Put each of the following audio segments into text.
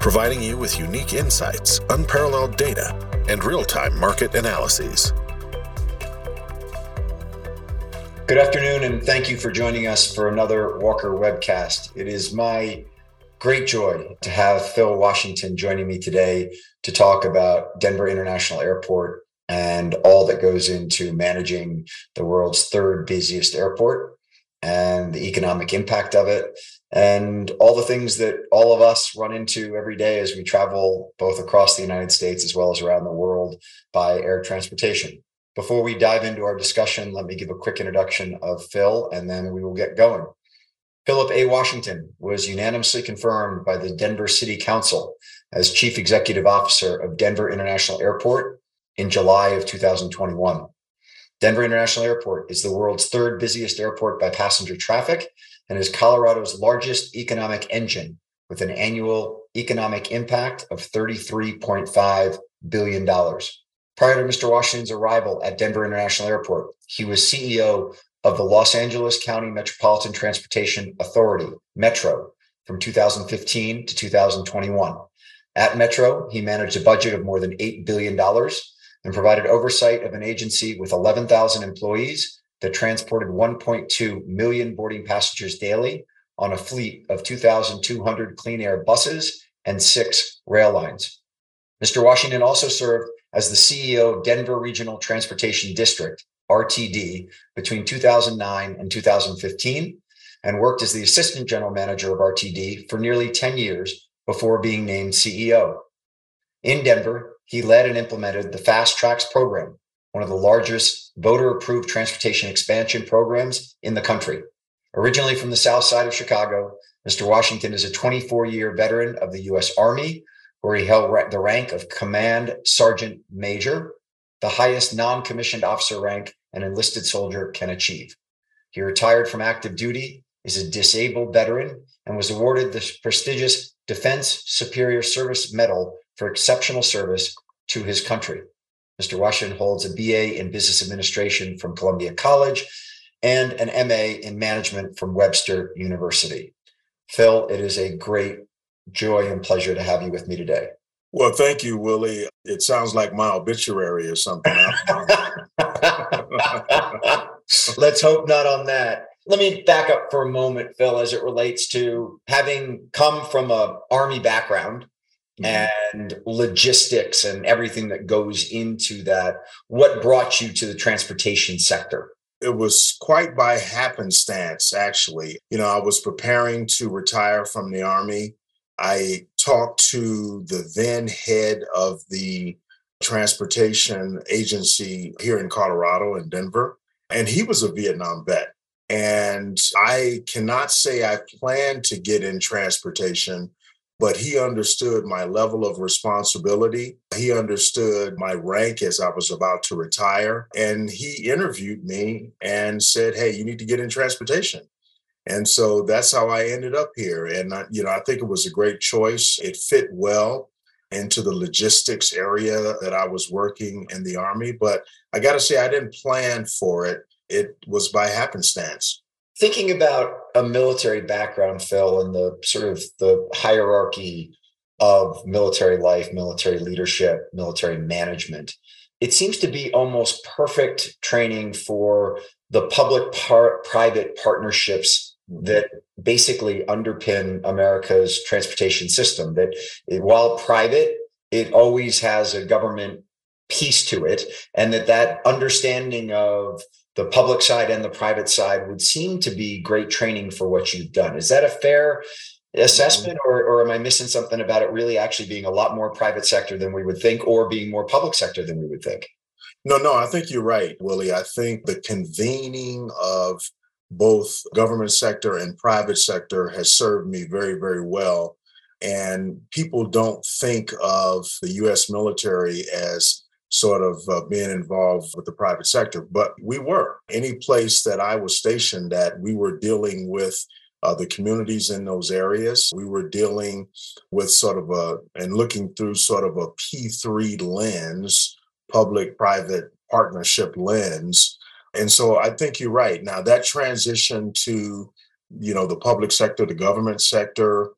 providing you with unique insights, unparalleled data, and real time market analyses. Good afternoon, and thank you for joining us for another Walker webcast. It is my great joy to have Phil Washington joining me today to talk about Denver International Airport and all that goes into managing the world's third busiest airport and the economic impact of it and all the things that all of us run into every day as we travel both across the United States as well as around the world by air transportation. Before we dive into our discussion, let me give a quick introduction of Phil and then we will get going. Philip A. Washington was unanimously confirmed by the Denver City Council as Chief Executive Officer of Denver International Airport in July of 2021. Denver International Airport is the world's third busiest airport by passenger traffic and is Colorado's largest economic engine with an annual economic impact of $33.5 billion. Prior to Mr. Washington's arrival at Denver International Airport, he was CEO of the Los Angeles County Metropolitan Transportation Authority, Metro, from 2015 to 2021. At Metro, he managed a budget of more than $8 billion and provided oversight of an agency with 11,000 employees that transported 1.2 million boarding passengers daily on a fleet of 2,200 clean air buses and six rail lines. Mr. Washington also served as the CEO of Denver Regional Transportation District, RTD, between 2009 and 2015, and worked as the assistant general manager of RTD for nearly 10 years before being named CEO. In Denver, he led and implemented the Fast Tracks program, one of the largest voter approved transportation expansion programs in the country. Originally from the south side of Chicago, Mr. Washington is a 24 year veteran of the U.S. Army, where he held the rank of Command Sergeant Major, the highest non commissioned officer rank an enlisted soldier can achieve. He retired from active duty, is a disabled veteran, and was awarded the prestigious Defense Superior Service Medal for exceptional service to his country. Mr. Washington holds a BA in Business Administration from Columbia College and an MA in Management from Webster University. Phil, it is a great joy and pleasure to have you with me today. Well, thank you, Willie. It sounds like my obituary or something. Let's hope not on that. Let me back up for a moment, Phil, as it relates to having come from a army background. And logistics and everything that goes into that. What brought you to the transportation sector? It was quite by happenstance, actually. You know, I was preparing to retire from the Army. I talked to the then head of the transportation agency here in Colorado in Denver, and he was a Vietnam vet. And I cannot say I planned to get in transportation, but he understood my level of responsibility. He understood my rank as I was about to retire. And he interviewed me and said, Hey, you need to get in transportation. And so that's how I ended up here. And, I, you know, I think it was a great choice. It fit well into the logistics area that I was working in the Army. But I got to say, I didn't plan for it, it was by happenstance thinking about a military background, Phil, and the sort of the hierarchy of military life, military leadership, military management, it seems to be almost perfect training for the public par- private partnerships that basically underpin America's transportation system. That while private, it always has a government piece to it, and that that understanding of the public side and the private side would seem to be great training for what you've done. Is that a fair assessment or, or am I missing something about it really actually being a lot more private sector than we would think or being more public sector than we would think? No, no, I think you're right, Willie. I think the convening of both government sector and private sector has served me very, very well. And people don't think of the US military as sort of uh, being involved with the private sector, but we were. Any place that I was stationed at, we were dealing with uh, the communities in those areas. We were dealing with sort of a, and looking through sort of a P3 lens, public private partnership lens. And so I think you're right. Now, that transition to, you know, the public sector, the government sector,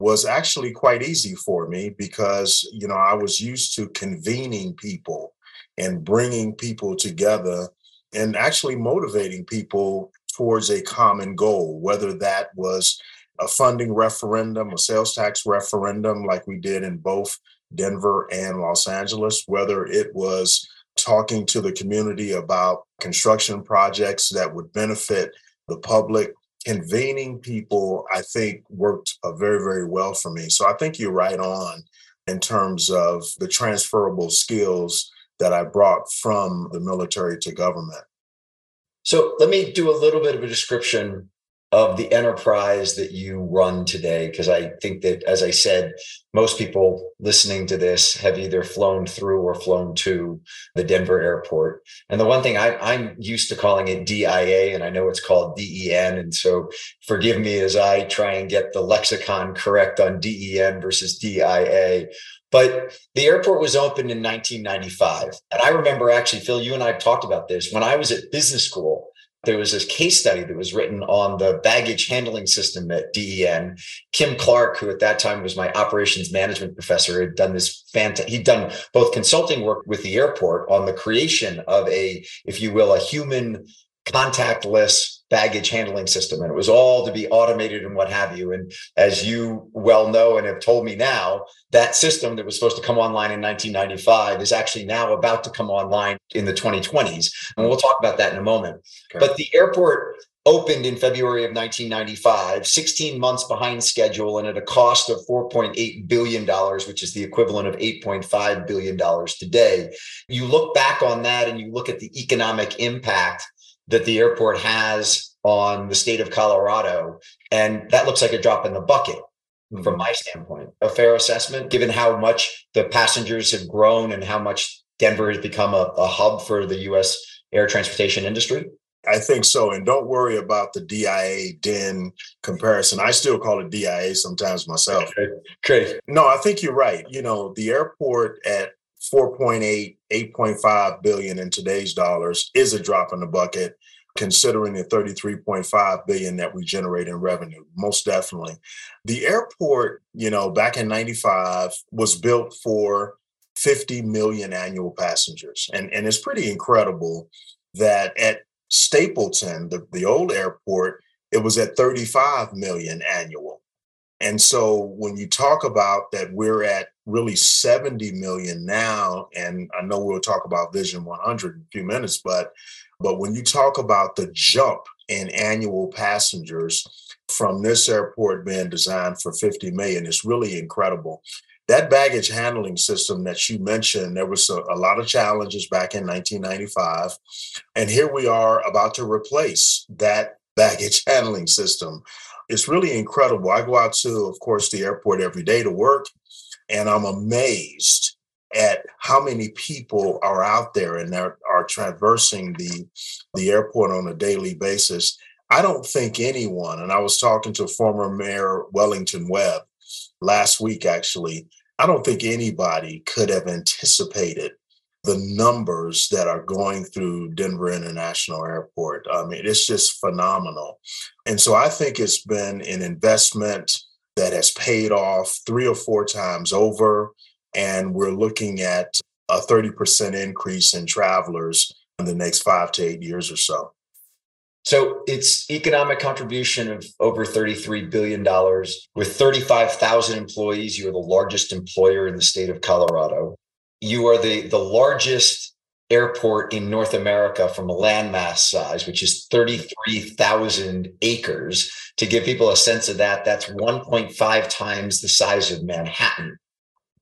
was actually quite easy for me because you know I was used to convening people and bringing people together and actually motivating people towards a common goal whether that was a funding referendum a sales tax referendum like we did in both Denver and Los Angeles whether it was talking to the community about construction projects that would benefit the public convening people, I think, worked uh, very, very well for me. So I think you're right on in terms of the transferable skills that I brought from the military to government. So let me do a little bit of a description of the enterprise that you run today? Because I think that, as I said, most people listening to this have either flown through or flown to the Denver airport. And the one thing I, I'm used to calling it DIA, and I know it's called DEN. And so forgive me as I try and get the lexicon correct on DEN versus DIA. But the airport was opened in 1995. And I remember actually, Phil, you and I have talked about this. When I was at business school, there was this case study that was written on the baggage handling system at DEN. Kim Clark, who at that time was my operations management professor, had done this fantastic, he'd done both consulting work with the airport on the creation of a, if you will, a human contactless baggage handling system and it was all to be automated and what have you and as you well know and have told me now that system that was supposed to come online in 1995 is actually now about to come online in the 2020s and we'll talk about that in a moment okay. but the airport opened in February of 1995, 16 months behind schedule and at a cost of $4.8 billion, which is the equivalent of $8.5 billion today. You look back on that and you look at the economic impact that the airport has on the state of Colorado. And that looks like a drop in the bucket mm-hmm. from my standpoint. A fair assessment, given how much the passengers have grown and how much Denver has become a, a hub for the US air transportation industry? I think so. And don't worry about the DIA DEN comparison. I still call it DIA sometimes myself. Okay. Great. No, I think you're right. You know, the airport at 4.8, 8.5 billion in today's dollars is a drop in the bucket considering the 33.5 billion that we generate in revenue most definitely. The airport you know back in 95 was built for 50 million annual passengers and and it's pretty incredible that at stapleton the, the old airport it was at 35 million annual and so when you talk about that, we're at really 70 million now, and I know we'll talk about Vision 100 in a few minutes, but but when you talk about the jump in annual passengers from this airport being designed for 50 million, it's really incredible. That baggage handling system that you mentioned, there was a, a lot of challenges back in 1995, and here we are about to replace that baggage handling system it's really incredible. I go out to, of course, the airport every day to work, and I'm amazed at how many people are out there and are, are traversing the the airport on a daily basis. I don't think anyone, and I was talking to former Mayor Wellington Webb last week, actually. I don't think anybody could have anticipated the numbers that are going through Denver International Airport. I mean, it's just phenomenal. And so I think it's been an investment that has paid off three or four times over. And we're looking at a 30% increase in travelers in the next five to eight years or so. So it's economic contribution of over $33 billion. With 35,000 employees, you're the largest employer in the state of Colorado you are the the largest airport in North America from a landmass size, which is 33,000 acres. To give people a sense of that, that's 1.5 times the size of Manhattan.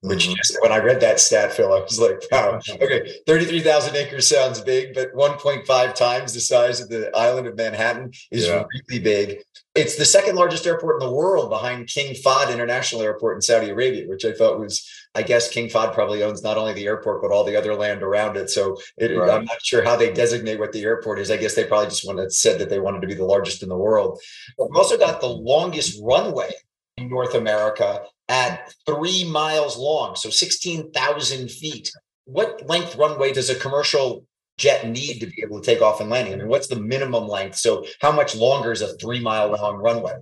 which mm-hmm. just when I read that stat, Phil, I was like, wow, okay, 33,000 acres sounds big, but 1.5 times the size of the island of Manhattan is yeah. really big. It's the second largest airport in the world behind King Fahd International Airport in Saudi Arabia, which I thought was, I guess King Fahd probably owns not only the airport, but all the other land around it. So it, right. I'm not sure how they designate what the airport is. I guess they probably just wanted said that they wanted to be the largest in the world. But we've also got the longest runway in North America at three miles long, so 16,000 feet. What length runway does a commercial jet need to be able to take off and landing? I mean, what's the minimum length? So, how much longer is a three mile long runway?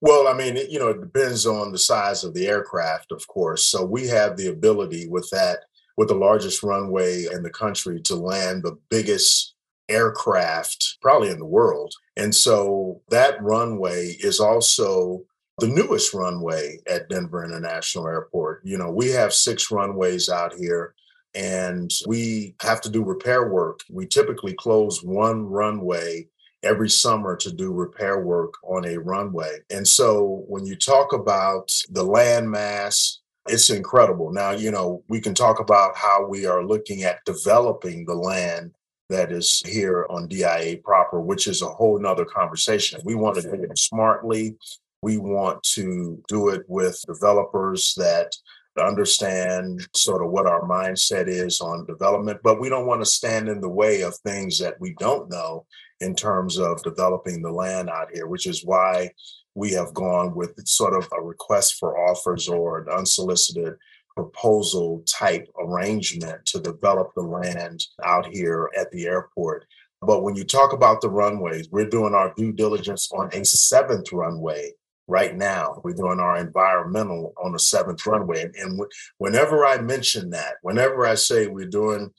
Well, I mean, you know, it depends on the size of the aircraft, of course. So, we have the ability with that, with the largest runway in the country, to land the biggest aircraft probably in the world. And so, that runway is also the newest runway at Denver International Airport. You know, we have six runways out here and we have to do repair work. We typically close one runway every summer to do repair work on a runway. And so when you talk about the land mass, it's incredible. Now, you know, we can talk about how we are looking at developing the land that is here on DIA proper, which is a whole nother conversation. We want to do it smartly. We want to do it with developers that understand sort of what our mindset is on development, but we don't want to stand in the way of things that we don't know in terms of developing the land out here, which is why we have gone with sort of a request for offers or an unsolicited proposal type arrangement to develop the land out here at the airport. But when you talk about the runways, we're doing our due diligence on a seventh runway right now. We're doing our environmental on the seventh runway. And, and whenever I mention that, whenever I say we're doing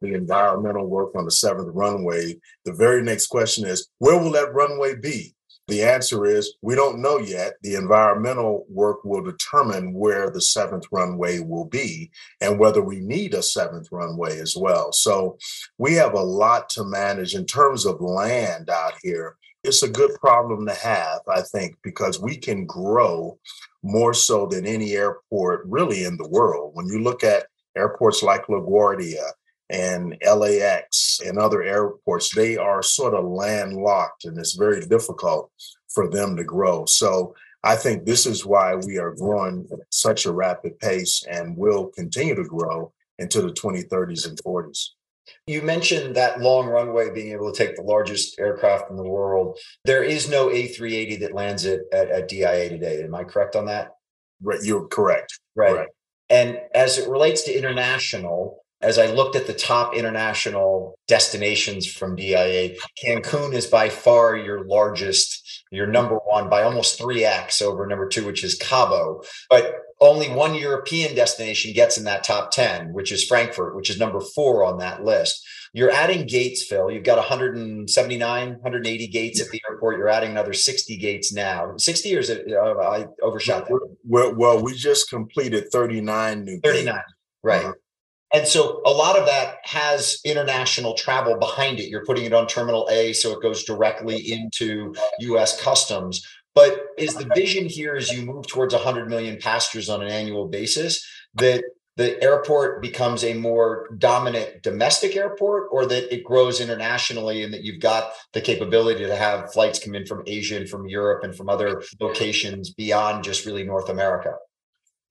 the environmental work on the seventh runway, the very next question is, where will that runway be? The answer is we don't know yet. The environmental work will determine where the seventh runway will be and whether we need a seventh runway as well. So we have a lot to manage in terms of land out here it's a good problem to have, I think, because we can grow more so than any airport really in the world. When you look at airports like LaGuardia and LAX and other airports, they are sort of landlocked and it's very difficult for them to grow. So I think this is why we are growing at such a rapid pace and will continue to grow into the 2030s and 40s. You mentioned that long runway being able to take the largest aircraft in the world. There is no A380 that lands at, at, at DIA today. Am I correct on that? Right, you're correct. Right. Correct. And as it relates to international, as I looked at the top international destinations from DIA, Cancun is by far your largest, your number one by almost 3x over number two, which is Cabo. But only one European destination gets in that top 10, which is Frankfurt, which is number four on that list. You're adding gates, Phil. You've got 179, 180 gates at the airport. You're adding another 60 gates now. 60 or is it? Uh, I overshot that. Well, well, we just completed 39 new 39, gates. right. Uh-huh. And so a lot of that has international travel behind it. You're putting it on Terminal A, so it goes directly into US customs. But is the vision here as you move towards 100 million passengers on an annual basis that the airport becomes a more dominant domestic airport or that it grows internationally and that you've got the capability to have flights come in from Asia and from Europe and from other locations beyond just really North America?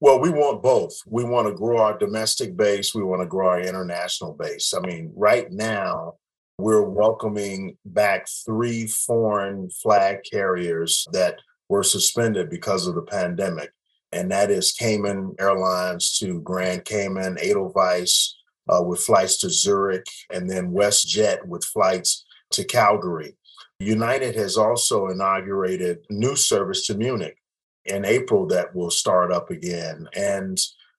Well, we want both. We want to grow our domestic base. We want to grow our international base. I mean, right now, we're welcoming back three foreign flag carriers that were suspended because of the pandemic. And that is Cayman Airlines to Grand Cayman, Edelweiss uh, with flights to Zurich, and then WestJet with flights to Calgary. United has also inaugurated new service to Munich in April that will start up again. And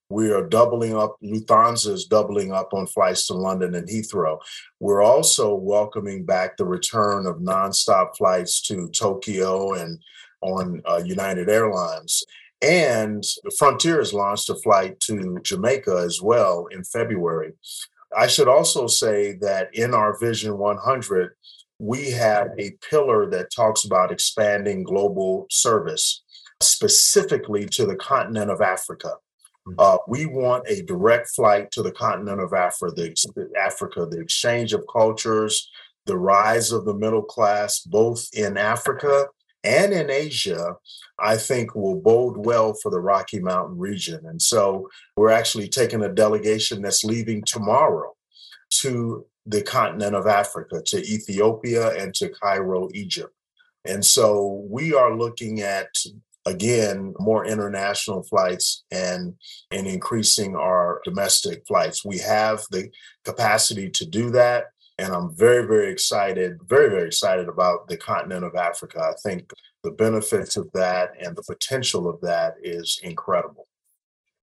we are doubling up, Lufthansa is doubling up on flights to London and Heathrow. We're also welcoming back the return of nonstop flights to Tokyo and on uh, United Airlines. And Frontier has launched a flight to Jamaica as well in February. I should also say that in our Vision 100, we have a pillar that talks about expanding global service specifically to the continent of Africa. Hmm. Uh, we want a direct flight to the continent of Africa, the, Africa, the exchange of cultures, the rise of the middle class, both in Africa and in Asia, I think will bode well for the Rocky Mountain region. And so we're actually taking a delegation that's leaving tomorrow to the continent of Africa, to Ethiopia and to Cairo, Egypt. And so we are looking at again more international flights and and increasing our domestic flights. We have the capacity to do that and I'm very, very excited, very, very excited about the continent of Africa. I think the benefits of that and the potential of that is incredible.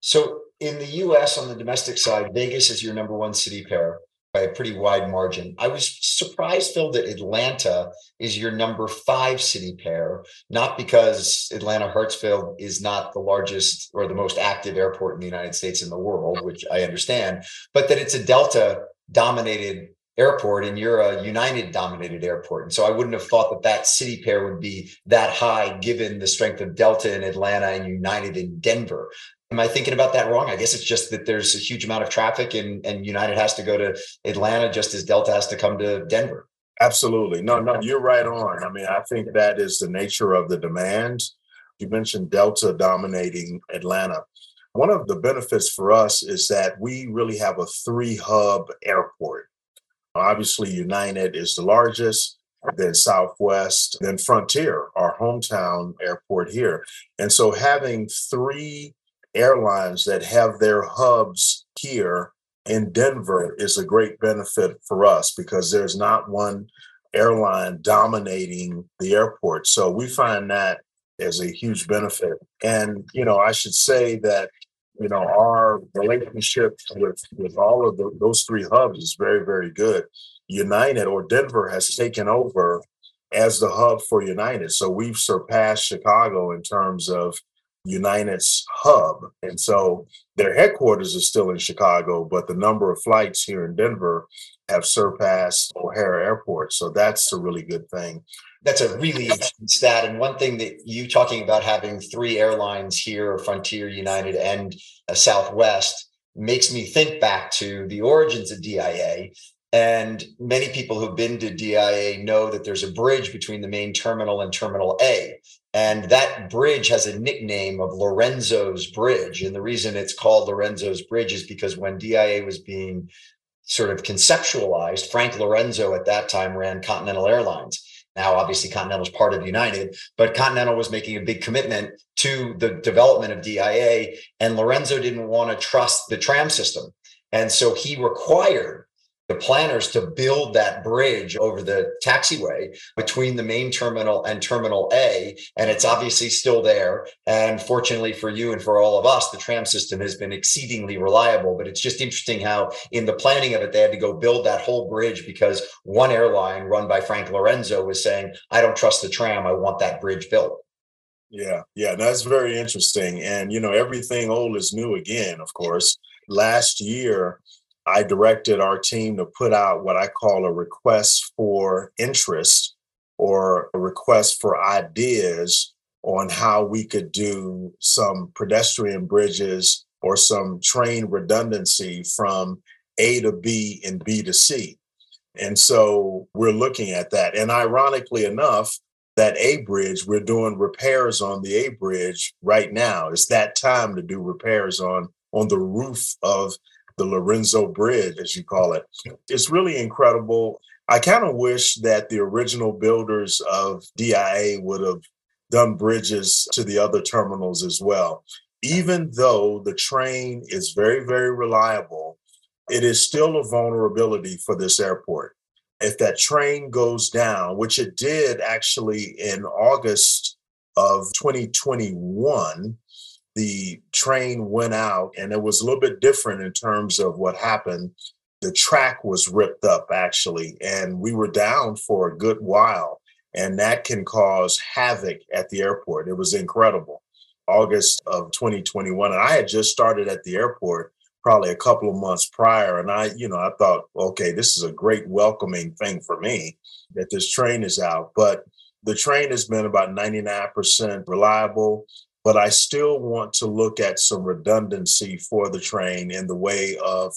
So, in the US on the domestic side, Vegas is your number one city pair by a pretty wide margin. I was surprised, Phil, that Atlanta is your number five city pair, not because Atlanta Hartsfield is not the largest or the most active airport in the United States in the world, which I understand, but that it's a Delta dominated airport and you're a United dominated airport. And so I wouldn't have thought that that city pair would be that high given the strength of Delta in Atlanta and United in Denver. Am I thinking about that wrong? I guess it's just that there's a huge amount of traffic and, and United has to go to Atlanta just as Delta has to come to Denver. Absolutely. No, no, you're right on. I mean, I think that is the nature of the demand. You mentioned Delta dominating Atlanta. One of the benefits for us is that we really have a three hub airport. Obviously, United is the largest, then Southwest, then Frontier, our hometown airport here. And so having three airlines that have their hubs here in Denver is a great benefit for us because there's not one airline dominating the airport. So we find that as a huge benefit. And, you know, I should say that you know, our relationship with with all of the, those three hubs is very, very good. United or Denver has taken over as the hub for United. So we've surpassed Chicago in terms of United's hub. And so their headquarters is still in Chicago, but the number of flights here in Denver have surpassed O'Hare Airport. So that's a really good thing that's a really interesting stat. And one thing that you talking about having three airlines here, Frontier, United, and Southwest, makes me think back to the origins of DIA. And many people who've been to DIA know that there's a bridge between the main terminal and Terminal A. And that bridge has a nickname of Lorenzo's Bridge. And the reason it's called Lorenzo's Bridge is because when DIA was being sort of conceptualized, Frank Lorenzo at that time ran Continental Airlines. Now, obviously, Continental is part of United, but Continental was making a big commitment to the development of DIA, and Lorenzo didn't want to trust the tram system. And so he required the planners to build that bridge over the taxiway between the main terminal and terminal A. And it's obviously still there. And fortunately for you and for all of us, the tram system has been exceedingly reliable. But it's just interesting how, in the planning of it, they had to go build that whole bridge because one airline run by Frank Lorenzo was saying, I don't trust the tram. I want that bridge built. Yeah, yeah, that's very interesting. And, you know, everything old is new again, of course. Last year, I directed our team to put out what I call a request for interest or a request for ideas on how we could do some pedestrian bridges or some train redundancy from A to B and B to C. And so we're looking at that. And ironically enough, that A bridge, we're doing repairs on the A bridge right now. It's that time to do repairs on on the roof of the Lorenzo Bridge, as you call it. It's really incredible. I kind of wish that the original builders of DIA would have done bridges to the other terminals as well. Even though the train is very, very reliable, it is still a vulnerability for this airport. If that train goes down, which it did actually in August of 2021, the train went out and it was a little bit different in terms of what happened. The track was ripped up actually, and we were down for a good while. And that can cause havoc at the airport. It was incredible. August of 2021. And I had just started at the airport probably a couple of months prior. And I, you know, I thought, okay, this is a great welcoming thing for me that this train is out. But the train has been about 99% reliable but I still want to look at some redundancy for the train in the way of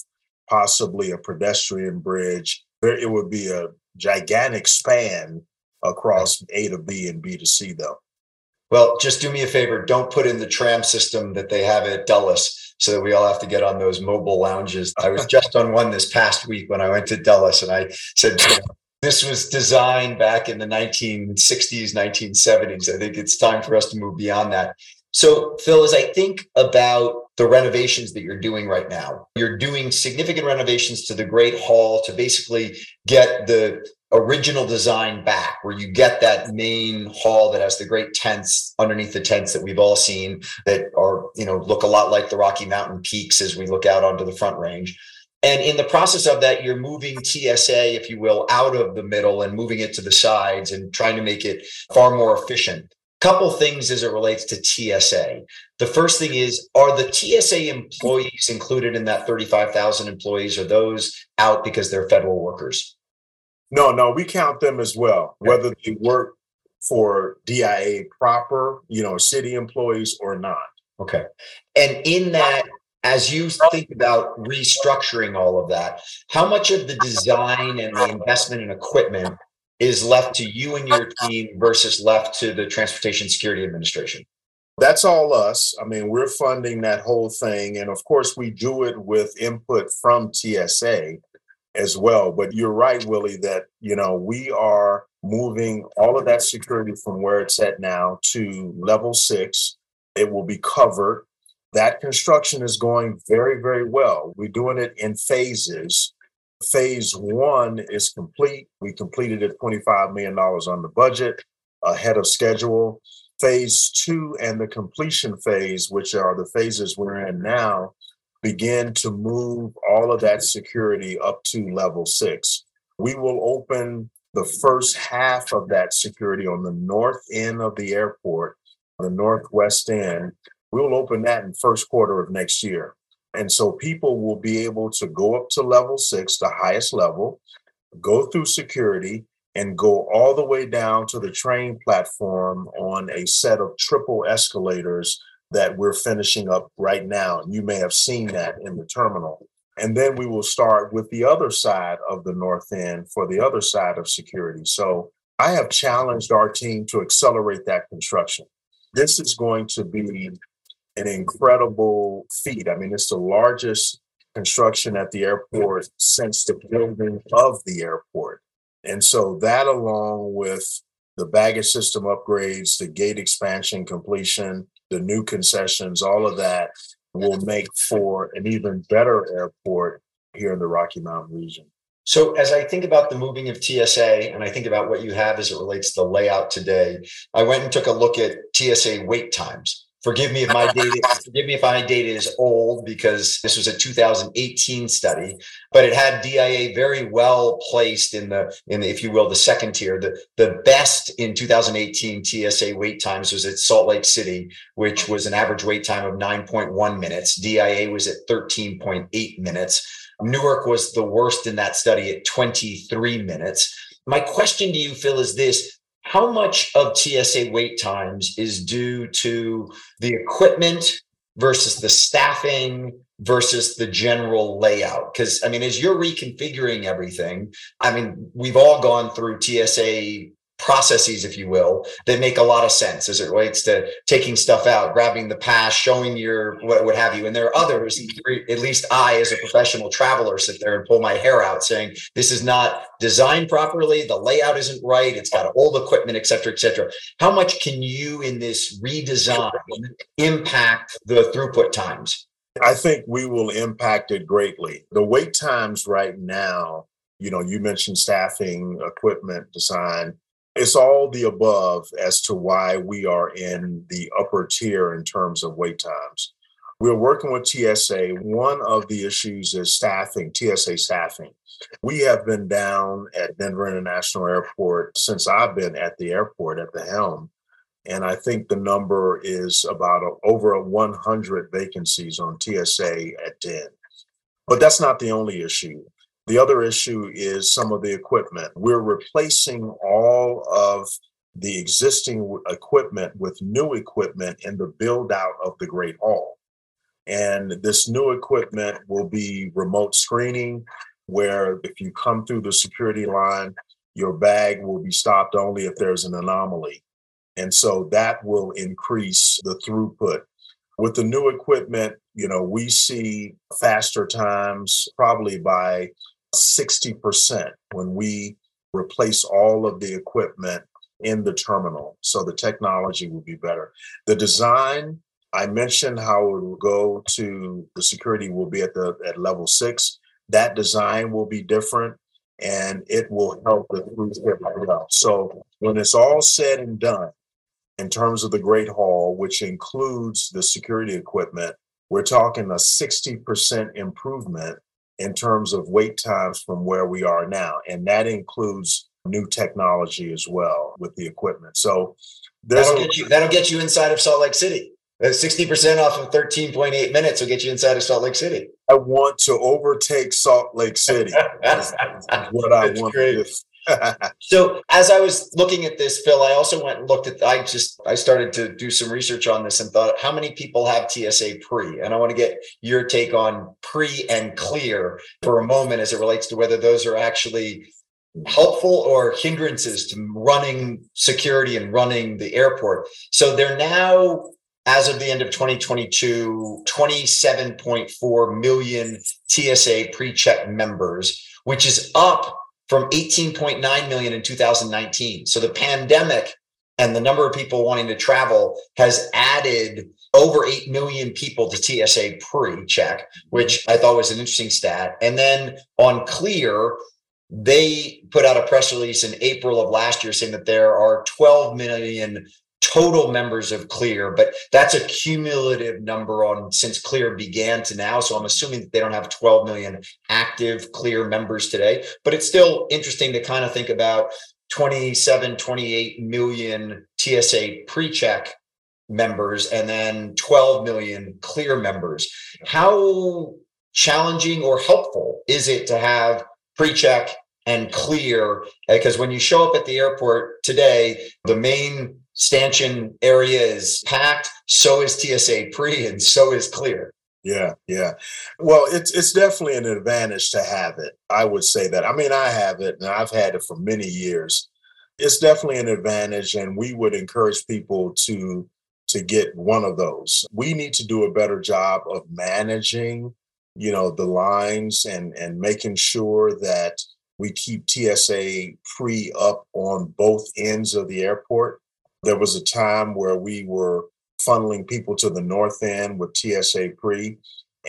possibly a pedestrian bridge. It would be a gigantic span across A to B and B to C, though. Well, just do me a favor. Don't put in the tram system that they have at Dulles so that we all have to get on those mobile lounges. I was just on one this past week when I went to Dulles and I said, this was designed back in the 1960s, 1970s. I think it's time for us to move beyond that. So, Phil, as I think about the renovations that you're doing right now, you're doing significant renovations to the Great Hall to basically get the original design back where you get that main hall that has the great tents underneath the tents that we've all seen that are you know look a lot like the rocky mountain peaks as we look out onto the front range and in the process of that you're moving tsa if you will out of the middle and moving it to the sides and trying to make it far more efficient. Couple things as it relates to tsa the first thing is are the tsa employees included in that 35000 employees? Or those out because they're federal workers? No, no, we count them as well, whether they work for DIA proper, you know, city employees or not. Okay. And in that, as you think about restructuring all of that, how much of the design and the investment in equipment is left to you and your team versus left to the Transportation Security Administration? That's all us. I mean, we're funding that whole thing. And of course, we do it with input from TSA as well. But you're right, Willie, that you know we are moving all of that security from where it's at now to level six. It will be covered. That construction is going very, very well. We're doing it in phases. Phase one is complete. We completed it $25 million on the budget ahead of schedule. Phase two and the completion phase, which are the phases we're in now, begin to move all of that security up to level six. We will open the first half of that security on the north end of the airport, the northwest end. We'll open that in first quarter of next year. And so people will be able to go up to level six, the highest level, go through security, and go all the way down to the train platform on a set of triple escalators that we're finishing up right now. You may have seen that in the terminal. And then we will start with the other side of the north end for the other side of security. So I have challenged our team to accelerate that construction. This is going to be an incredible feat. I mean, it's the largest construction at the airport since the building of the airport. And so that along with the baggage system upgrades, the gate expansion completion, the new concessions, all of that will make for an even better airport here in the Rocky Mountain region. So, as I think about the moving of TSA and I think about what you have as it relates to the layout today, I went and took a look at TSA wait times. Forgive me if my data forgive me if my data is old because this was a 2018 study, but it had DIA very well placed in the in the, if you will the second tier. The the best in 2018 TSA wait times was at Salt Lake City, which was an average wait time of 9.1 minutes. DIA was at 13.8 minutes. Newark was the worst in that study at 23 minutes. My question to you, Phil, is this how much of TSA wait times is due to the equipment versus the staffing versus the general layout? Because, I mean, as you're reconfiguring everything, I mean, we've all gone through TSA processes, if you will, that make a lot of sense as it relates to taking stuff out, grabbing the pass, showing your what, what have you. And there are others, mm-hmm. at least I, as a professional traveler, sit there and pull my hair out saying, this is not designed properly, the layout isn't right, it's got old equipment, et cetera, et cetera. How much can you in this redesign impact the throughput times? I think we will impact it greatly. The wait times right now, you know, you mentioned staffing, equipment design it's all the above as to why we are in the upper tier in terms of wait times. We're working with TSA. One of the issues is staffing, TSA staffing. We have been down at Denver International Airport since I've been at the airport at the helm. And I think the number is about a, over 100 vacancies on TSA at DEN. But that's not the only issue. The other issue is some of the equipment. We're replacing all of the existing equipment with new equipment in the build out of the Great Hall. And this new equipment will be remote screening, where if you come through the security line, your bag will be stopped only if there's an anomaly. And so that will increase the throughput. With the new equipment, you know, we see faster times probably by 60% when we replace all of the equipment in the terminal. So the technology will be better. The design, I mentioned how it will go to the security will be at the at level six. That design will be different and it will help the throughput up. So when it's all said and done, in terms of the Great Hall, which includes the security equipment, we're talking a 60% improvement in terms of wait times from where we are now. And that includes new technology as well with the equipment. So that'll get you that'll get you inside of Salt Lake City. Uh, 60% off of 13.8 minutes will get you inside of Salt Lake City. I want to overtake Salt Lake City. That's what I want great. to do. so as I was looking at this, Phil, I also went and looked at I just I started to do some research on this and thought how many people have TSA pre? And I want to get your take on pre and clear for a moment as it relates to whether those are actually helpful or hindrances to running security and running the airport. So they're now as of the end of 2022, 27.4 million TSA pre-check members, which is up from 18.9 million in 2019. So the pandemic and the number of people wanting to travel has added over 8 million people to TSA pre check, which I thought was an interesting stat. And then on Clear, they put out a press release in April of last year saying that there are 12 million total members of Clear, but that's a cumulative number on since Clear began to now. So I'm assuming that they don't have 12 million active Clear members today, but it's still interesting to kind of think about 27, 28 million TSA pre-check members and then 12 million Clear members. How challenging or helpful is it to have pre-check and clear because when you show up at the airport today the main stanchion area is packed, so is TSA pre, and so is clear. Yeah, yeah. Well, it's it's definitely an advantage to have it. I would say that. I mean, I have it and I've had it for many years. It's definitely an advantage and we would encourage people to to get one of those. We need to do a better job of managing, you know, the lines and and making sure that we keep TSA pre up on both ends of the airport there was a time where we were funneling people to the north end with TSA pre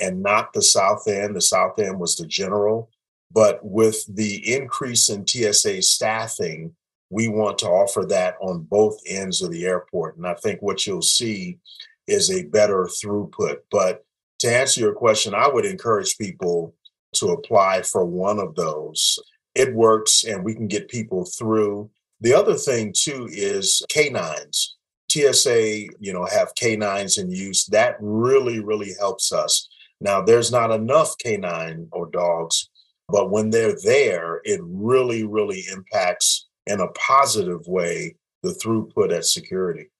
and not the south end. The south end was the general. But with the increase in TSA staffing, we want to offer that on both ends of the airport. And I think what you'll see is a better throughput. But to answer your question, I would encourage people to apply for one of those. It works and we can get people through. The other thing too is canines. TSA, you know, have canines in use. That really, really helps us. Now, there's not enough canine or dogs, but when they're there, it really, really impacts in a positive way the throughput at security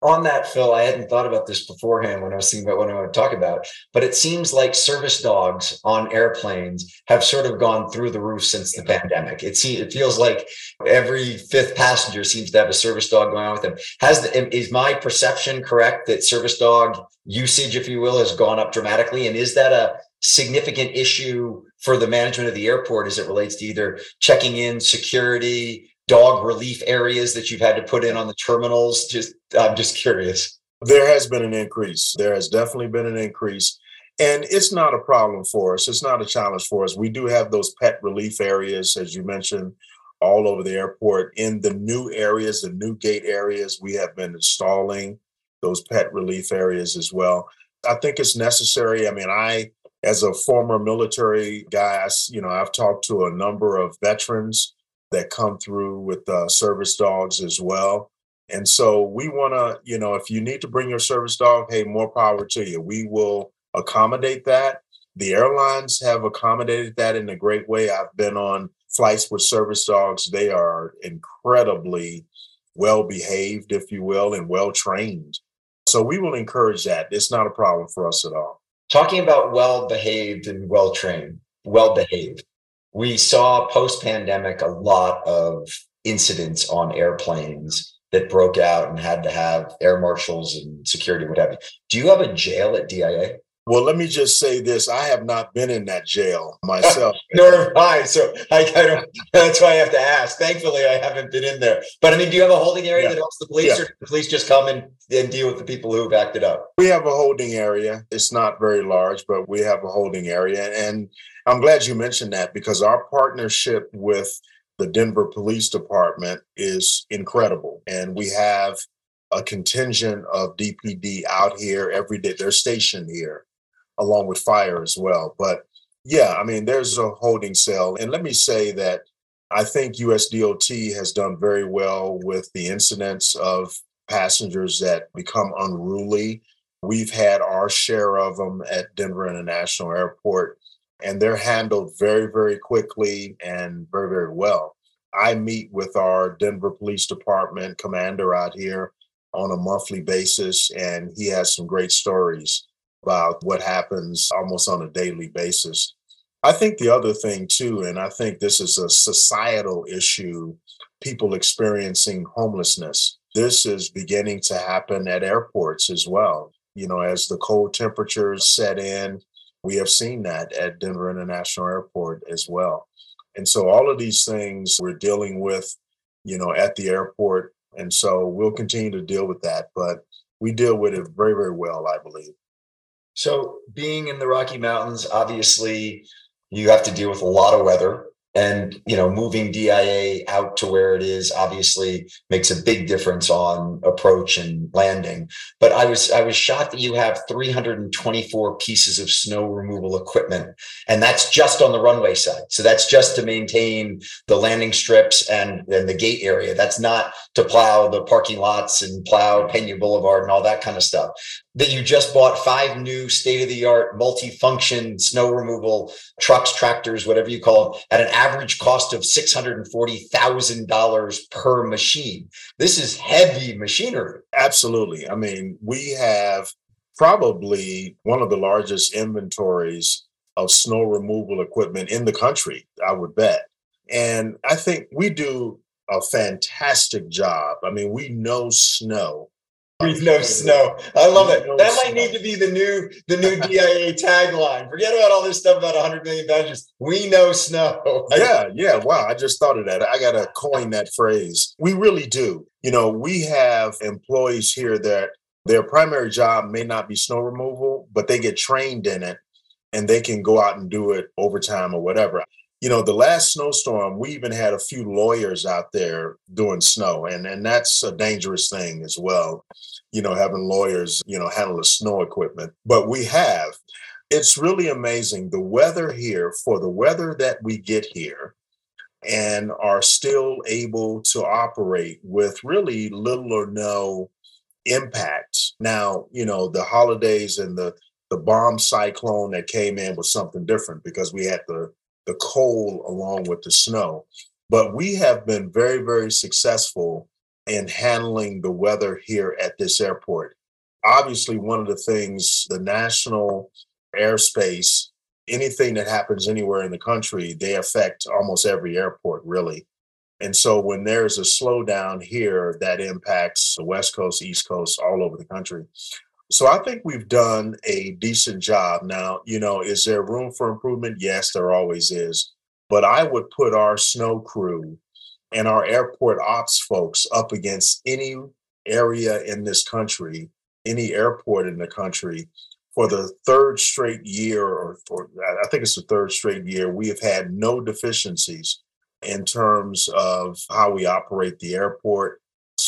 on that, Phil, I hadn't thought about this beforehand when I was thinking about what I want to talk about, but it seems like service dogs on airplanes have sort of gone through the roof since the pandemic. It seems it feels like every fifth passenger seems to have a service dog going on with them. Has the, is my perception correct that service dog usage, if you will, has gone up dramatically? And is that a significant issue for the management of the airport as it relates to either checking in, security, dog relief areas that you've had to put in on the terminals? Just I'm just curious. There has been an increase. There has definitely been an increase. And it's not a problem for us. It's not a challenge for us. We do have those pet relief areas, as you mentioned, all over the airport. In the new areas, the new gate areas, we have been installing those pet relief areas as well. I think it's necessary. I mean, I, as a former military guy, I, you know, I've talked to a number of veterans that come through with uh, service dogs as well. And so we want to, you know, if you need to bring your service dog, hey, more power to you. We will accommodate that. The airlines have accommodated that in a great way. I've been on flights with service dogs. They are incredibly well behaved, if you will, and well trained. So we will encourage that. It's not a problem for us at all. Talking about well behaved and well trained, well behaved. We saw post pandemic a lot of incidents on airplanes that broke out and had to have air marshals and security, what have you. Do you have a jail at DIA? Well, let me just say this: I have not been in that jail myself. Nor have I. So I, I, don't. That's why I have to ask. Thankfully, I haven't been in there. But I mean, do you have a holding area yeah. that helps the police, yeah. or the police just come and, and deal with the people who've acted up? We have a holding area. It's not very large, but we have a holding area, and I'm glad you mentioned that because our partnership with the Denver Police Department is incredible, and we have a contingent of DPD out here every day. They're stationed here along with fire as well. But yeah, I mean, there's a holding cell. And let me say that I think USDOT has done very well with the incidents of passengers that become unruly. We've had our share of them at Denver International Airport, and they're handled very, very quickly and very, very well. I meet with our Denver Police Department commander out here on a monthly basis, and he has some great stories about what happens almost on a daily basis. I think the other thing, too, and I think this is a societal issue people experiencing homelessness. This is beginning to happen at airports as well. You know, as the cold temperatures set in, we have seen that at Denver International Airport as well. And so all of these things we're dealing with, you know, at the airport. And so we'll continue to deal with that, but we deal with it very, very well, I believe. So, being in the Rocky Mountains, obviously, you have to deal with a lot of weather and you know moving dia out to where it is obviously makes a big difference on approach and landing. But i was i was shocked that you have 324 pieces of snow removal equipment and that's just on the runway side. So that's just to maintain the landing strips and the gate area. That's not to plow the parking lots and plow pena boulevard and all that kind of stuff. That you just bought five new state of the art multi-function snow removal trucks tractors whatever you call them at an average cost of $640,000 per machine. This is heavy machinery. Absolutely. I mean, we have probably one of the largest inventories of snow removal equipment in the country, I would bet. And I think we do a fantastic job. I mean, we know snow we know snow. I love it. That might need to be the new the new DIA tagline. Forget about all this stuff about 100 million badges. We know snow. yeah, yeah. Wow, I just thought of that. I got to coin that phrase. We really do. You know, we have employees here that their primary job may not be snow removal, but they get trained in it and they can go out and do it overtime or whatever you know, the last snowstorm, we even had a few lawyers out there doing snow, and and that's a dangerous thing as well. You know, having lawyers, you know, handle the snow equipment. But we have. It's really amazing the weather here for the weather that we get here and are still able to operate with really little or no impact. Now, you know, the holidays and the the bomb cyclone that came in was something different because we had the the cold along with the snow. But we have been very, very successful in handling the weather here at this airport. Obviously, one of the things the national airspace, anything that happens anywhere in the country, they affect almost every airport, really. And so when there's a slowdown here, that impacts the West Coast, East Coast, all over the country. So I think we've done a decent job. Now, you know, is there room for improvement? Yes, there always is. But I would put our snow crew and our airport ops folks up against any area in this country, any airport in the country. For the third straight year, or for I think it's the third straight year, we have had no deficiencies in terms of how we operate the airport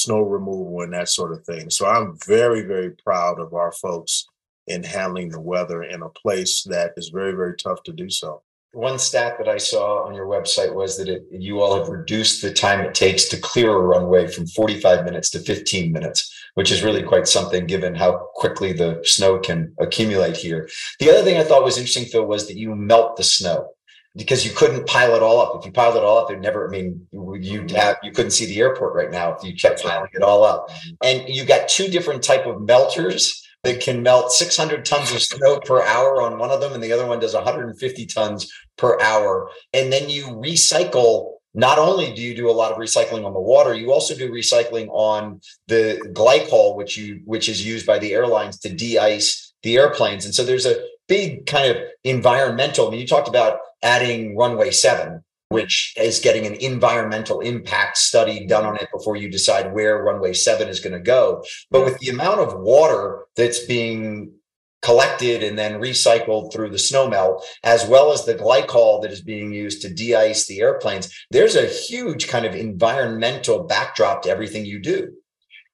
snow removal and that sort of thing. So I'm very, very proud of our folks in handling the weather in a place that is very, very tough to do so. One stat that I saw on your website was that it, you all have reduced the time it takes to clear a runway from 45 minutes to 15 minutes, which is really quite something given how quickly the snow can accumulate here. The other thing I thought was interesting, Phil, was that you melt the snow. Because you couldn't pile it all up. If you piled it all up, it never, I mean, you'd mm-hmm. have, you couldn't see the airport right now if you kept piling it all up. Mm-hmm. And you got two different type of melters that can melt 600 tons of snow per hour on one of them, and the other one does 150 tons per hour. And then you recycle. Not only do you do a lot of recycling on the water, you also do recycling on the glycol, which you which is used by the airlines to de-ice the airplanes. And so there's a big kind of environmental. I mean, you talked about adding runway seven which is getting an environmental impact study done on it before you decide where runway 7 is going to go. But with the amount of water that's being collected and then recycled through the snowmelt as well as the glycol that is being used to de-ice the airplanes there's a huge kind of environmental backdrop to everything you do.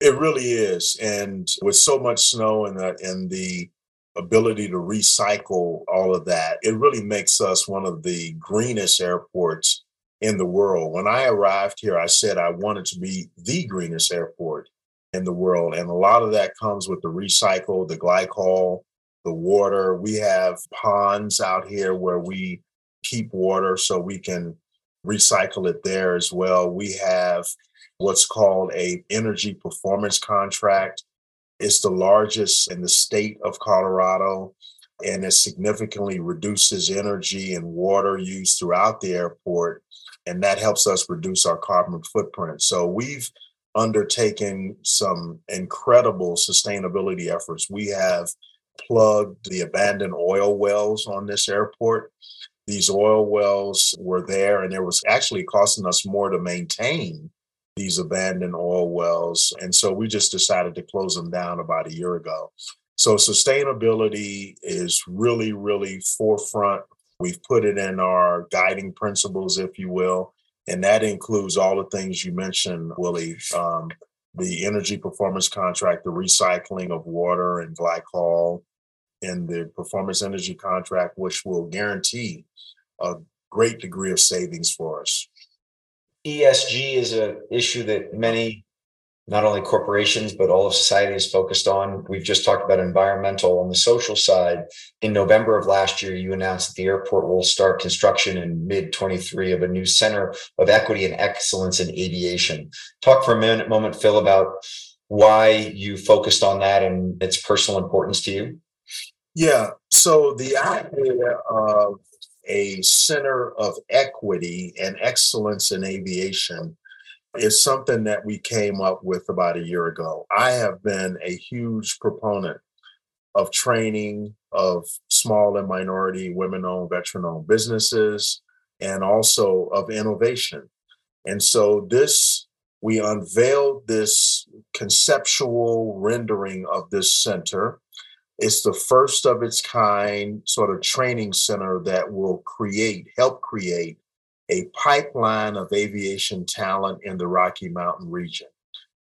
It really is. And with so much snow and the and the ability to recycle all of that, it really makes us one of the greenest airports in the world. When I arrived here, I said I wanted to be the greenest airport in the world. And a lot of that comes with the recycle, the glycol, the water. We have ponds out here where we keep water so we can recycle it there as well. We have what's called a energy performance contract it's the largest in the state of Colorado, and it significantly reduces energy and water use throughout the airport. And that helps us reduce our carbon footprint. So we've undertaken some incredible sustainability efforts. We have plugged the abandoned oil wells on this airport. These oil wells were there, and it was actually costing us more to maintain these abandoned oil wells. And so we just decided to close them down about a year ago. So sustainability is really, really forefront. We've put it in our guiding principles, if you will. And that includes all the things you mentioned, Willie um, the energy performance contract, the recycling of water and glycol, and the performance energy contract, which will guarantee a great degree of savings for us. ESG is an issue that many, not only corporations, but all of society is focused on. We've just talked about environmental. On the social side, in November of last year, you announced that the airport will start construction in mid 23 of a new center of equity and excellence in aviation. Talk for a minute, moment, Phil, about why you focused on that and its personal importance to you. Yeah. So the idea of a center of equity and excellence in aviation is something that we came up with about a year ago. I have been a huge proponent of training of small and minority women owned, veteran owned businesses, and also of innovation. And so this, we unveiled this conceptual rendering of this center it's the first of its kind sort of training center that will create, help create a pipeline of aviation talent in the Rocky Mountain region.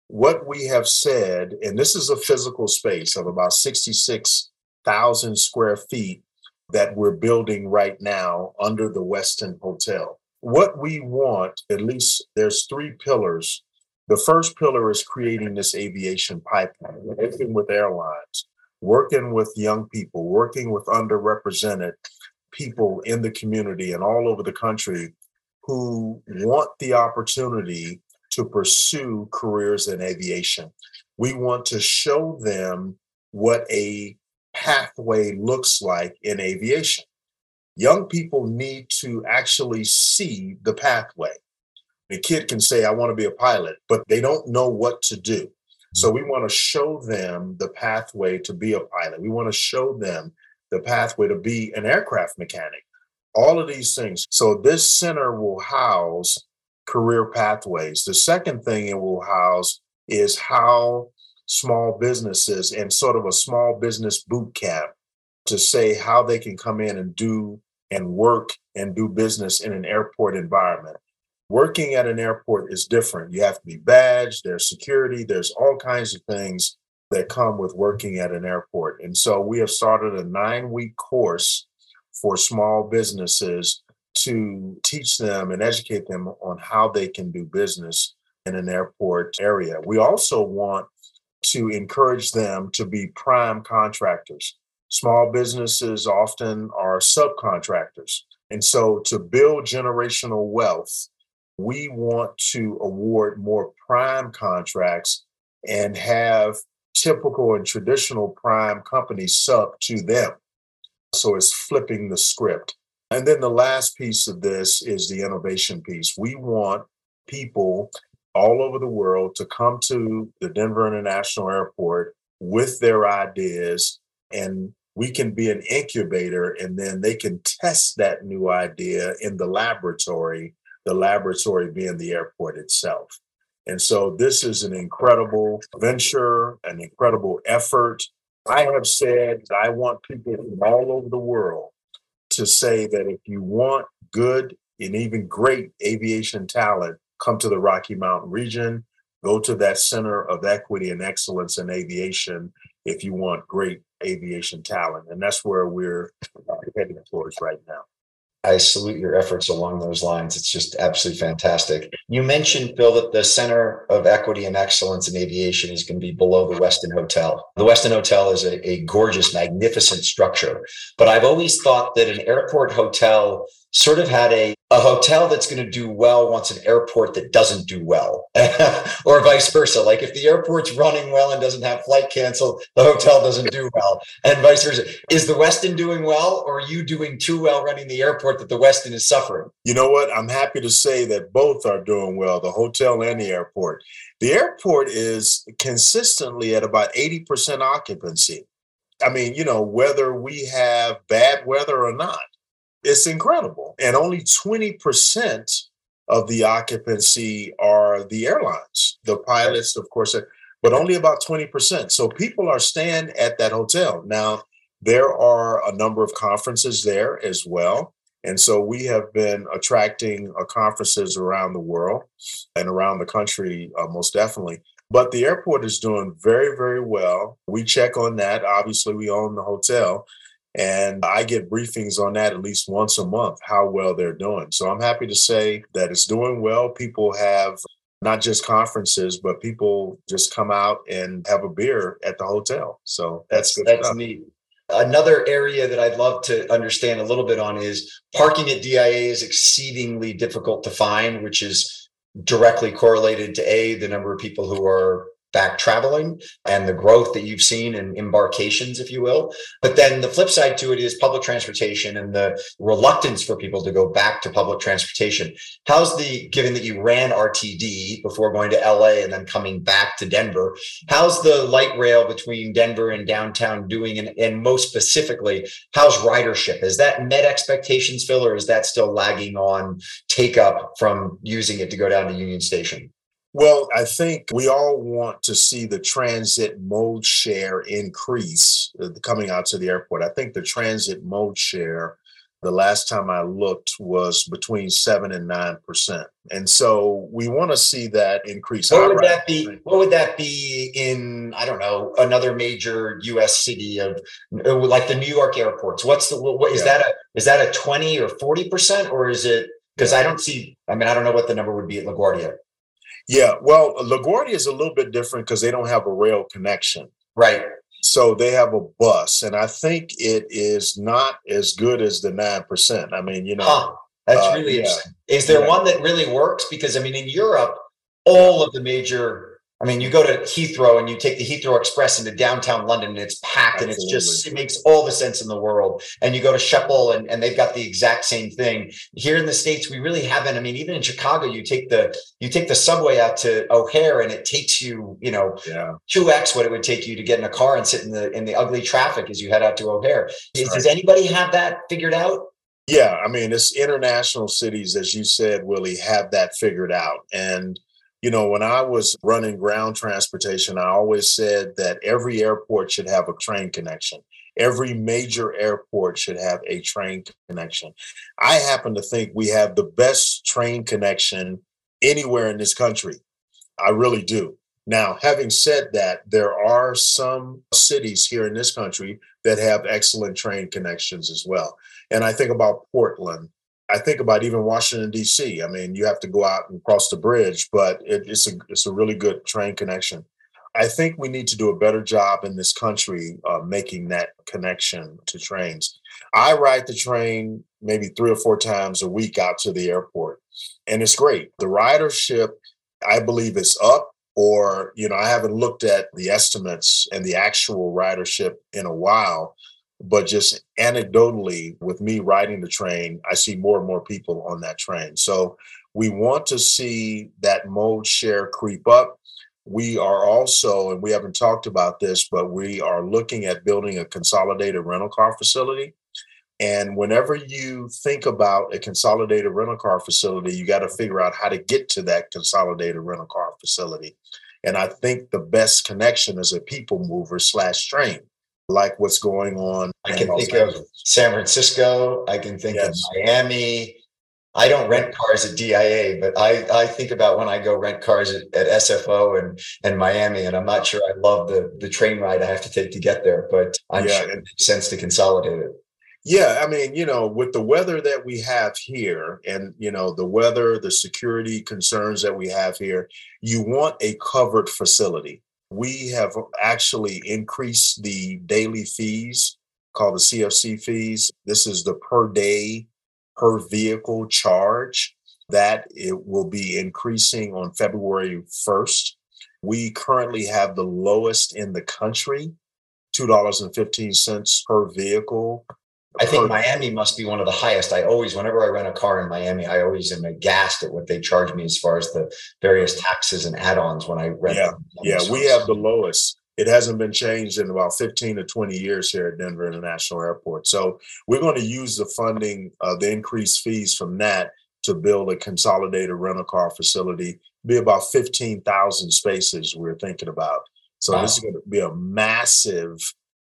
What we have said, and this is a physical space of about 66,000 square feet that we're building right now under the Westin Hotel. What we want, at least there's three pillars. The first pillar is creating this aviation pipeline, working with airlines working with young people, working with underrepresented people in the community and all over the country who want the opportunity to pursue careers in aviation. We want to show them what a pathway looks like in aviation. Young people need to actually see the pathway. A kid can say, I want to be a pilot, but they don't know what to do. So we want to show them the pathway to be a pilot. We want to show them the pathway to be an aircraft mechanic. All of these things. So this center will house career pathways. The second thing it will house is how small businesses and sort of a small business boot camp to say how they can come in and do and work and do business in an airport environment working at an airport is different. You have to be badged, there's security, there's all kinds of things that come with working at an airport. And so we have started a nine week course for small businesses to teach them and educate them on how they can do business in an airport area. We also want to encourage them to be prime contractors. Small businesses often are subcontractors. And so to build generational wealth, we want to award more prime contracts and have typical and traditional prime companies sub to them. So it's flipping the script. And then the last piece of this is the innovation piece. We want people all over the world to come to the Denver International Airport with their ideas and we can be an incubator and then they can test that new idea in the laboratory, the laboratory being the airport itself. And so this is an incredible venture, an incredible effort. I have said I want people from all over the world to say that if you want good and even great aviation talent, come to the Rocky Mountain region, go to that center of equity and excellence in aviation if you want great aviation talent. And that's where we're heading towards right now. I salute your efforts along those lines. It's just absolutely fantastic. You mentioned, Bill, that the Center of Equity and Excellence in Aviation is going to be below the Westin Hotel. The Westin Hotel is a, a gorgeous, magnificent structure. But I've always thought that an airport hotel sort of had a, a hotel that's going to do well wants an airport that doesn't do well, or vice versa. Like if the airport's running well and doesn't have flight cancel, the hotel doesn't do well, and vice versa. Is the Westin doing well, or are you doing too well running the airport that the Westin is suffering? You know what? I'm happy to say that both are doing well, the hotel and the airport. The airport is consistently at about 80% occupancy. I mean, you know, whether we have bad weather or not, it's incredible. And only 20% of the occupancy are the airlines, the pilots, of course, but only about 20%. So people are staying at that hotel. Now, there are a number of conferences there as well. And so we have been attracting uh, conferences around the world and around the country, uh, most definitely. But the airport is doing very, very well. We check on that. Obviously, we own the hotel. And I get briefings on that at least once a month, how well they're doing. So I'm happy to say that it's doing well. People have not just conferences, but people just come out and have a beer at the hotel. So that's that's, that's neat. Another area that I'd love to understand a little bit on is parking at DIA is exceedingly difficult to find, which is directly correlated to A, the number of people who are back traveling and the growth that you've seen in embarkations, if you will. But then the flip side to it is public transportation and the reluctance for people to go back to public transportation. How's the, given that you ran RTD before going to LA and then coming back to Denver, how's the light rail between Denver and downtown doing? And, and most specifically, how's ridership? Is that met expectations, Phil, or is that still lagging on take up from using it to go down to Union Station? Well, I think we all want to see the transit mode share increase uh, coming out to the airport. I think the transit mode share, the last time I looked, was between seven and nine percent, and so we want to see that increase. What would that be? What would that be in? I don't know another major U.S. city of uh, like the New York airports. What's the? What is yeah. that? A is that a twenty or forty percent, or is it? Because I don't see. I mean, I don't know what the number would be at LaGuardia. Yeah, well, LaGuardia is a little bit different because they don't have a rail connection. Right. So they have a bus, and I think it is not as good as the nine percent. I mean, you know, huh. that's uh, really yeah. Is there yeah. one that really works? Because I mean, in Europe, all of the major I mean, you go to Heathrow and you take the Heathrow Express into downtown London and it's packed Absolutely. and it's just, it makes all the sense in the world. And you go to Schiphol and, and they've got the exact same thing. Here in the States, we really haven't. I mean, even in Chicago, you take the, you take the subway out to O'Hare and it takes you, you know, yeah. 2X what it would take you to get in a car and sit in the, in the ugly traffic as you head out to O'Hare. Right. Does anybody have that figured out? Yeah. I mean, it's international cities, as you said, Willie, have that figured out. And, you know, when I was running ground transportation, I always said that every airport should have a train connection. Every major airport should have a train connection. I happen to think we have the best train connection anywhere in this country. I really do. Now, having said that, there are some cities here in this country that have excellent train connections as well. And I think about Portland I think about even Washington D.C. I mean, you have to go out and cross the bridge, but it, it's a it's a really good train connection. I think we need to do a better job in this country uh, making that connection to trains. I ride the train maybe three or four times a week out to the airport. And it's great. The ridership, I believe, is up or you know i haven't looked at the estimates and the actual ridership in a while but just anecdotally with me riding the train i see more and more people on that train. So we want to see that mode share creep up. We are also and we haven't talked about this but we are looking at building a consolidated rental car facility. And whenever you think about a consolidated rental car facility, you got to figure out how to get to that consolidated rental car facility. And I think the best connection is a people mover slash train, like what's going on. I can think of San Francisco. I can think yes. of Miami. I don't rent cars at DIA, but I, I think about when I go rent cars at, at SFO and, and Miami, and I'm not sure I love the, the train ride I have to take to get there, but I'm yeah. sure it makes sense to consolidate it. Yeah, I mean, you know, with the weather that we have here and, you know, the weather, the security concerns that we have here, you want a covered facility. We have actually increased the daily fees called the CFC fees. This is the per day, per vehicle charge that it will be increasing on February 1st. We currently have the lowest in the country, $2.15 per vehicle I think Miami must be one of the highest. I always, whenever I rent a car in Miami, I always am aghast at what they charge me as far as the various taxes and add-ons when I rent. Yeah, yeah, we have the lowest. It hasn't been changed in about 15 to 20 years here at Denver International Airport. So we're going to use the funding, uh, the increased fees from that to build a consolidated rental car facility. Be about 15,000 spaces we're thinking about. So wow. this is going to be a massive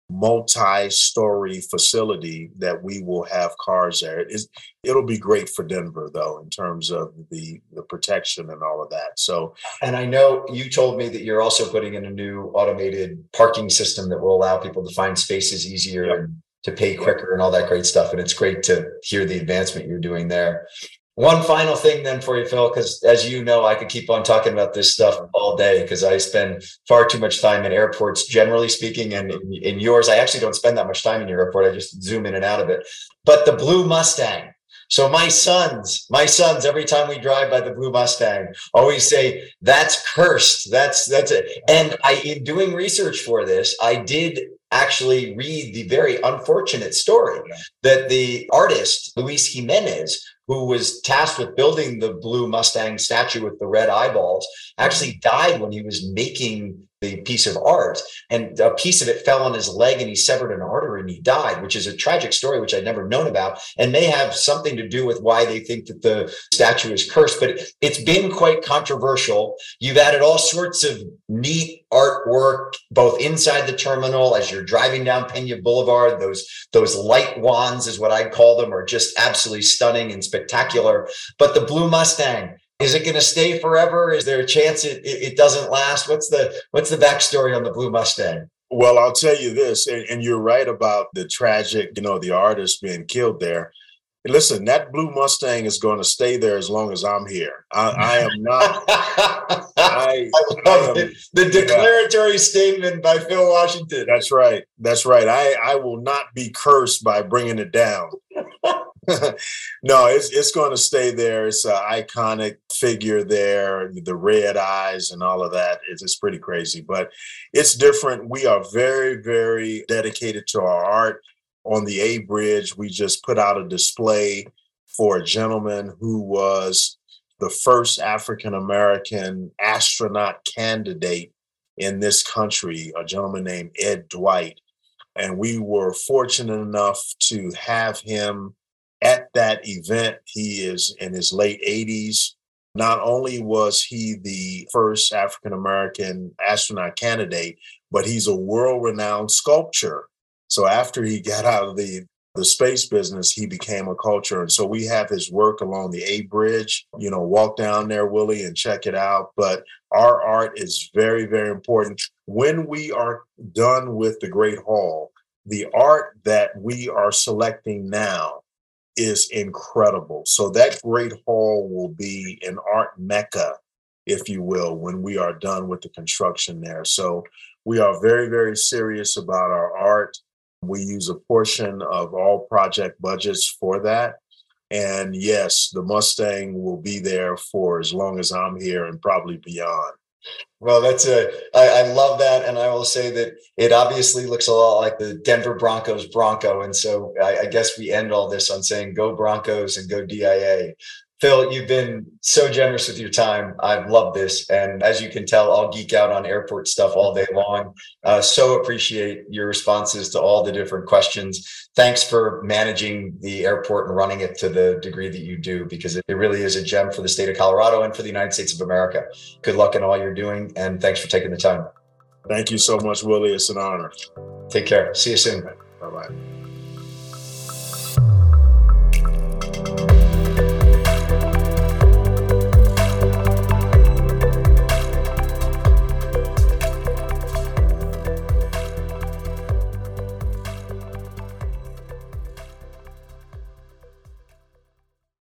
multi-story facility that we will have cars there. It is, it'll be great for Denver though in terms of the the protection and all of that. So and I know you told me that you're also putting in a new automated parking system that will allow people to find spaces easier yep. and to pay quicker and all that great stuff and it's great to hear the advancement you're doing there. One final thing then for you, Phil, because as you know, I could keep on talking about this stuff all day because I spend far too much time in airports, generally speaking, and in, in, yours, I actually don't spend that much time in your airport. I just zoom in and out of it. But the blue Mustang. So my sons, my sons, every time we drive by the blue Mustang, always say that's cursed. That's that's it. And I, in doing research for this, I did actually read the very unfortunate story that the artist Luis Jimenez who was tasked with building the blue Mustang statue with the red eyeballs, actually died when he was making the piece of art. And a piece of it fell on his leg and he severed an artery and he died, which is a tragic story, which I'd never known about and may have something to do with why they think that the statue is cursed. But it's been quite controversial. You've added all sorts of neat artwork, both inside the terminal as you're driving down Pena Boulevard. Those, those light wands is what I call them are just absolutely stunning and spectacular. But the blue Mustang, is it going to stay forever? Is there a chance it, it, it doesn't last? What's the what's the backstory on the Blue Mustang? Well, I'll tell you this, and, and you're right about the tragic, you know, the artist being killed there. Listen, that blue Mustang is going to stay there as long as I'm here. I, I am not. I, I love I am, the declaratory yeah. statement by Phil Washington. That's right. That's right. I, I will not be cursed by bringing it down. no, it's it's going to stay there. It's an iconic figure there, the red eyes and all of that. It's, it's pretty crazy, but it's different. We are very, very dedicated to our art. On the A Bridge, we just put out a display for a gentleman who was the first African American astronaut candidate in this country, a gentleman named Ed Dwight. And we were fortunate enough to have him at that event. He is in his late 80s. Not only was he the first African American astronaut candidate, but he's a world renowned sculptor. So after he got out of the the space business, he became a culture. And so we have his work along the A Bridge. You know, walk down there, Willie, and check it out. But our art is very, very important. When we are done with the Great Hall, the art that we are selecting now is incredible. So that great hall will be an art mecca, if you will, when we are done with the construction there. So we are very, very serious about our art. We use a portion of all project budgets for that. And yes, the Mustang will be there for as long as I'm here and probably beyond. Well, that's a, I, I love that. And I will say that it obviously looks a lot like the Denver Broncos Bronco. And so I, I guess we end all this on saying go Broncos and go DIA. Phil, you've been so generous with your time. I've loved this. And as you can tell, I'll geek out on airport stuff all day long. Uh, so appreciate your responses to all the different questions. Thanks for managing the airport and running it to the degree that you do, because it really is a gem for the state of Colorado and for the United States of America. Good luck in all you're doing. And thanks for taking the time. Thank you so much, Willie. It's an honor. Take care. See you soon. Bye bye.